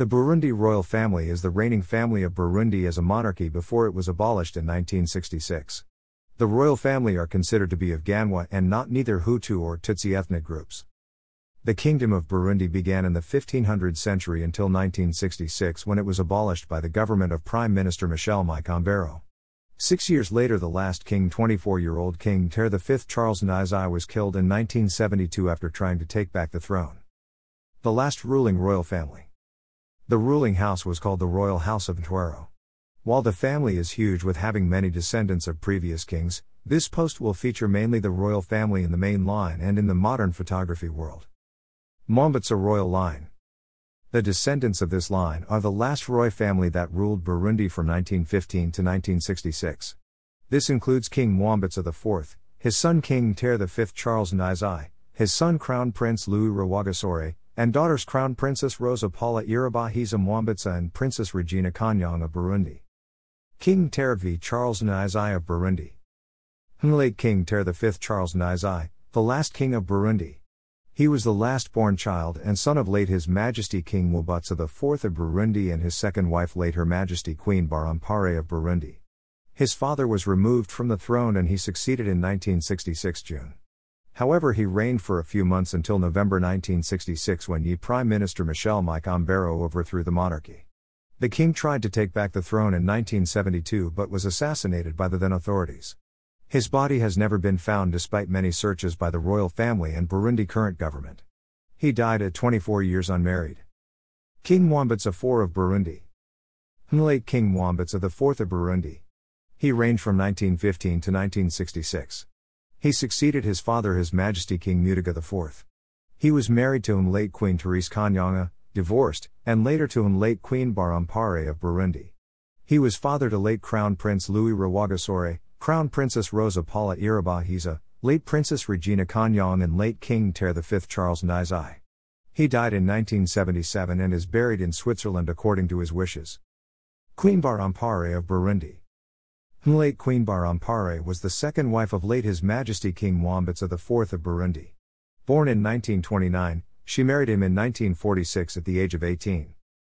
The Burundi royal family is the reigning family of Burundi as a monarchy before it was abolished in 1966. The royal family are considered to be of Ganwa and not neither Hutu or Tutsi ethnic groups. The Kingdom of Burundi began in the 1500 century until 1966 when it was abolished by the government of Prime Minister Michel Micombero. Six years later, the last king, 24 year old King Ntare V Charles Ndizeye, was killed in 1972 after trying to take back the throne. The last ruling royal family. The ruling house was called the Royal House of Ntwaro. While the family is huge with having many descendants of previous kings, this post will feature mainly the royal family in the main line and in the modern photography world. Mwambutsa royal line. The descendants of this line are the last Roy family that ruled Burundi from 1915 to 1966. This includes King Mwambutsa IV, his son King Ntare V Charles Ndizeye, his son Crown Prince Louis Rwagasore, and daughters Crown Princess Rosa Paula Irabahiza and Princess Regina Kanyang of Burundi. King Ntare V Charles Ndizeye of Burundi. Late King Ntare V Charles Ndizeye, the last king of Burundi. He was the last born child and son of late His Majesty King Mwambutsa IV of Burundi and his second wife late Her Majesty Queen Barampare of Burundi. His father was removed from the throne and he succeeded in 1966 June. However, he reigned for a few months until November 1966 when Yi Prime Minister Michel Micombero overthrew the monarchy. The king tried to take back the throne in 1972 but was assassinated by the then authorities. His body has never been found despite many searches by the royal family and Burundi current government. He died at 24 years unmarried. King Mwambutsa IV of Burundi. Late King Mwambutsa IV of Burundi. He reigned from 1915 to 1966. He succeeded his father, His Majesty King Mutaga IV. He was married to him late Queen Therese Kanyanga, divorced, and later to him late Queen Barampare of Burundi. He was father to late Crown Prince Louis Rwagasore, Crown Princess Rosa Paula Irabahiza, late Princess Regina Kanyang and late King Ntare V Charles Ndizeye. He died in 1977 and is buried in Switzerland according to his wishes. Queen Barampare of Burundi Late Queen Barampare was the second wife of late His Majesty King Mwambutsa IV of Burundi. Born in 1929, she married him in 1946 at the age of 18.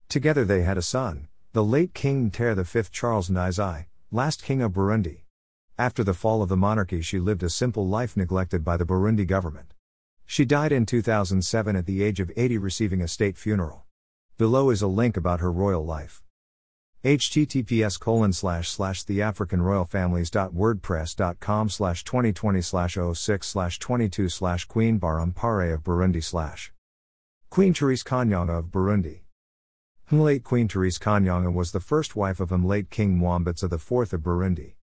Together they had a son, the late King Ntare V Charles Ndizeye, last king of Burundi. After the fall of the monarchy, she lived a simple life neglected by the Burundi government. She died in 2007 at the age of 80, receiving a state funeral. Below is a link about her royal life https colon slash slash theafricanroyalfamilies.wordpress.com slash 2020 slash 06 slash 22 slash Queen Barampare of Burundi slash Queen Therese Kanyanga of Burundi. Late Queen Therese Kanyanga was the first wife of him late King Mwambutsa IV of Burundi.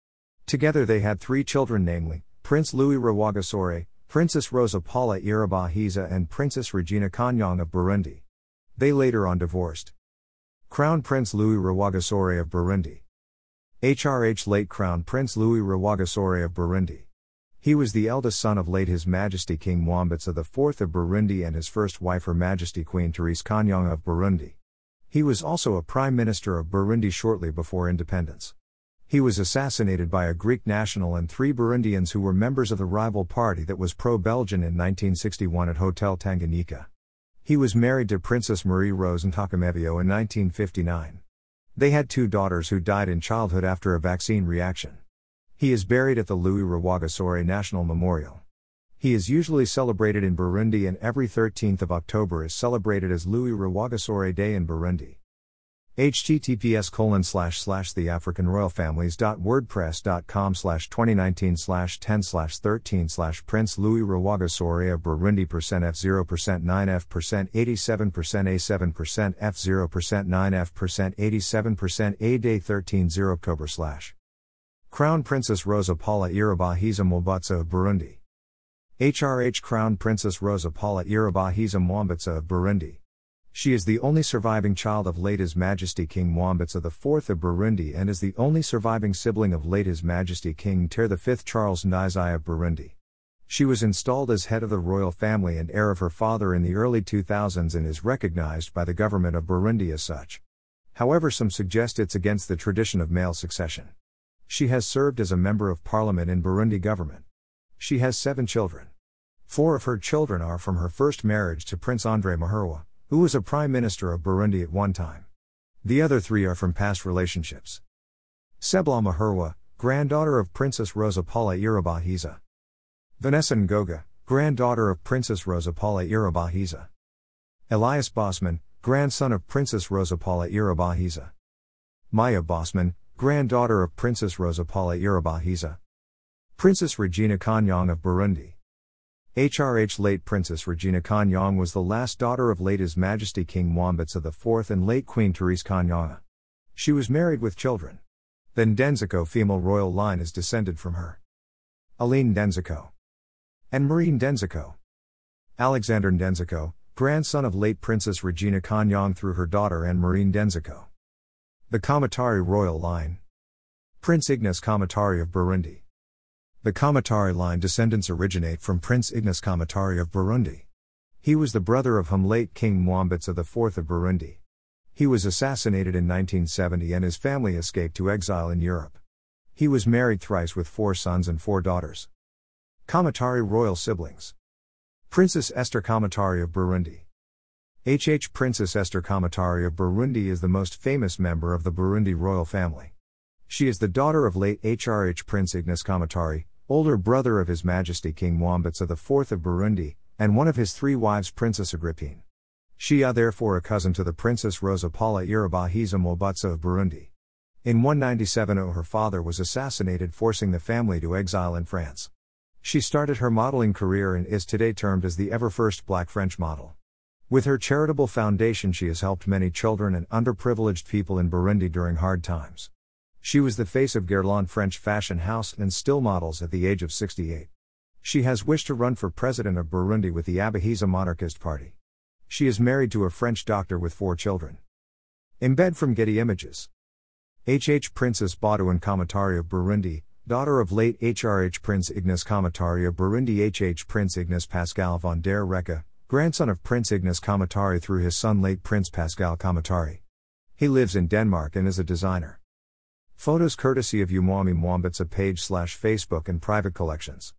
Together they had three children namely, Prince Louis Rwagasore, Princess Rosa Paula Irabahiza and Princess Regina Kanyang of Burundi. They later on divorced. Crown Prince Louis Rwagasore of Burundi. HRH Late Crown Prince Louis Rwagasore of Burundi. He was the eldest son of late His Majesty King Mwambutsa IV of Burundi and his first wife Her Majesty Queen Therese Kanyang of Burundi. He was also a Prime Minister of Burundi shortly before independence. He was assassinated by a Greek national and three Burundians who were members of the rival party that was pro Belgian in 1961 at Hotel Tanganyika. He was married to Princess Marie Rose Ntakamevio in 1959. They had two daughters who died in childhood after a vaccine reaction. He is buried at the Louis Rwagasore National Memorial. He is usually celebrated in Burundi and every 13th of October is celebrated as Louis Rwagasore Day in Burundi https colon slash slash theafricanroyalfamilies.wordpress.com slash 2019 slash 10 slash 13 slash prince louis rwagasore of burundi percent f0 percent 9 f percent 87 percent a7 percent f0 percent 9 f percent 87 percent a day 13 0 october slash crown princess rosa paula irabahiza mwambutsa of burundi hrh crown princess rosa paula irabahiza mwambutsa of burundi she is the only surviving child of late His Majesty King Mwambutsa IV of Burundi and is the only surviving sibling of late His Majesty King Ntare V Charles Ndizeye of Burundi. She was installed as head of the royal family and heir of her father in the early 2000s and is recognized by the government of Burundi as such. However, some suggest it's against the tradition of male succession. She has served as a member of parliament in Burundi government. She has seven children. Four of her children are from her first marriage to Prince Andre Muhirwa, who was a prime minister of Burundi at one time. The other three are from past relationships. Sebla Muhirwa, granddaughter of Princess Rosa Paula Irabahiza. Vanessa Ngoga, granddaughter of Princess Rosa Paula Irabahiza. Elias Bosman, grandson of Princess Rosa Paula Irabahiza. Maya Bosman, granddaughter of Princess Rosa Paula Irabahiza. Princess Regina Kanyong of Burundi. HRH late Princess Regina Kanyong was the last daughter of late His Majesty King Mwambutsa IV and late Queen Therese Kanyonga. She was married with children. The Ndenziko female royal line is descended from her. Aline Ndenziko. And Marie Ndenziko. Alexander Ndenziko, grandson of late Princess Regina Kanyong through her daughter Anne Marie Ndenziko. The Kamatari royal line. Prince Ignace Kamatari of Burundi. The Kamatari line descendants originate from Prince Ignace Kamatari of Burundi. He was the brother of whom late King Mwambutsa IV of Burundi. He was assassinated in 1970 and his family escaped to exile in Europe. He was married thrice with four sons and four daughters. Kamatari royal siblings. Princess Esther Kamatari of Burundi. HH Princess Esther Kamatari of Burundi is the most famous member of the Burundi royal family. She is the daughter of late HRH Prince Ignace Kamatari, older brother of His Majesty King Mwambutsa IV of Burundi, and one of his three wives Princess Agrippine. She is therefore a cousin to the Princess Rosa Paula Irabahiza Mwambutsa of Burundi. In 197 her father was assassinated forcing the family to exile in France. She started her modeling career and is today termed as the ever first black French model. With her charitable foundation she has helped many children and underprivileged people in Burundi during hard times. She was the face of Guerlain French fashion house and still models at the age of 68. She has wished to run for president of Burundi with the Abahiza Monarchist Party. She is married to a French doctor with four children. Embed from Getty Images. HH Princess Baudouin Kamatari of Burundi, daughter of late HRH Prince Ignace Kamatari of Burundi HH Prince Ignace Pascal von der Recke, grandson of Prince Ignace Kamatari through his son late Prince Pascal Kamatari. He lives in Denmark and is a designer. Photos courtesy of Umwami Mwambutsa page slash Facebook and private collections.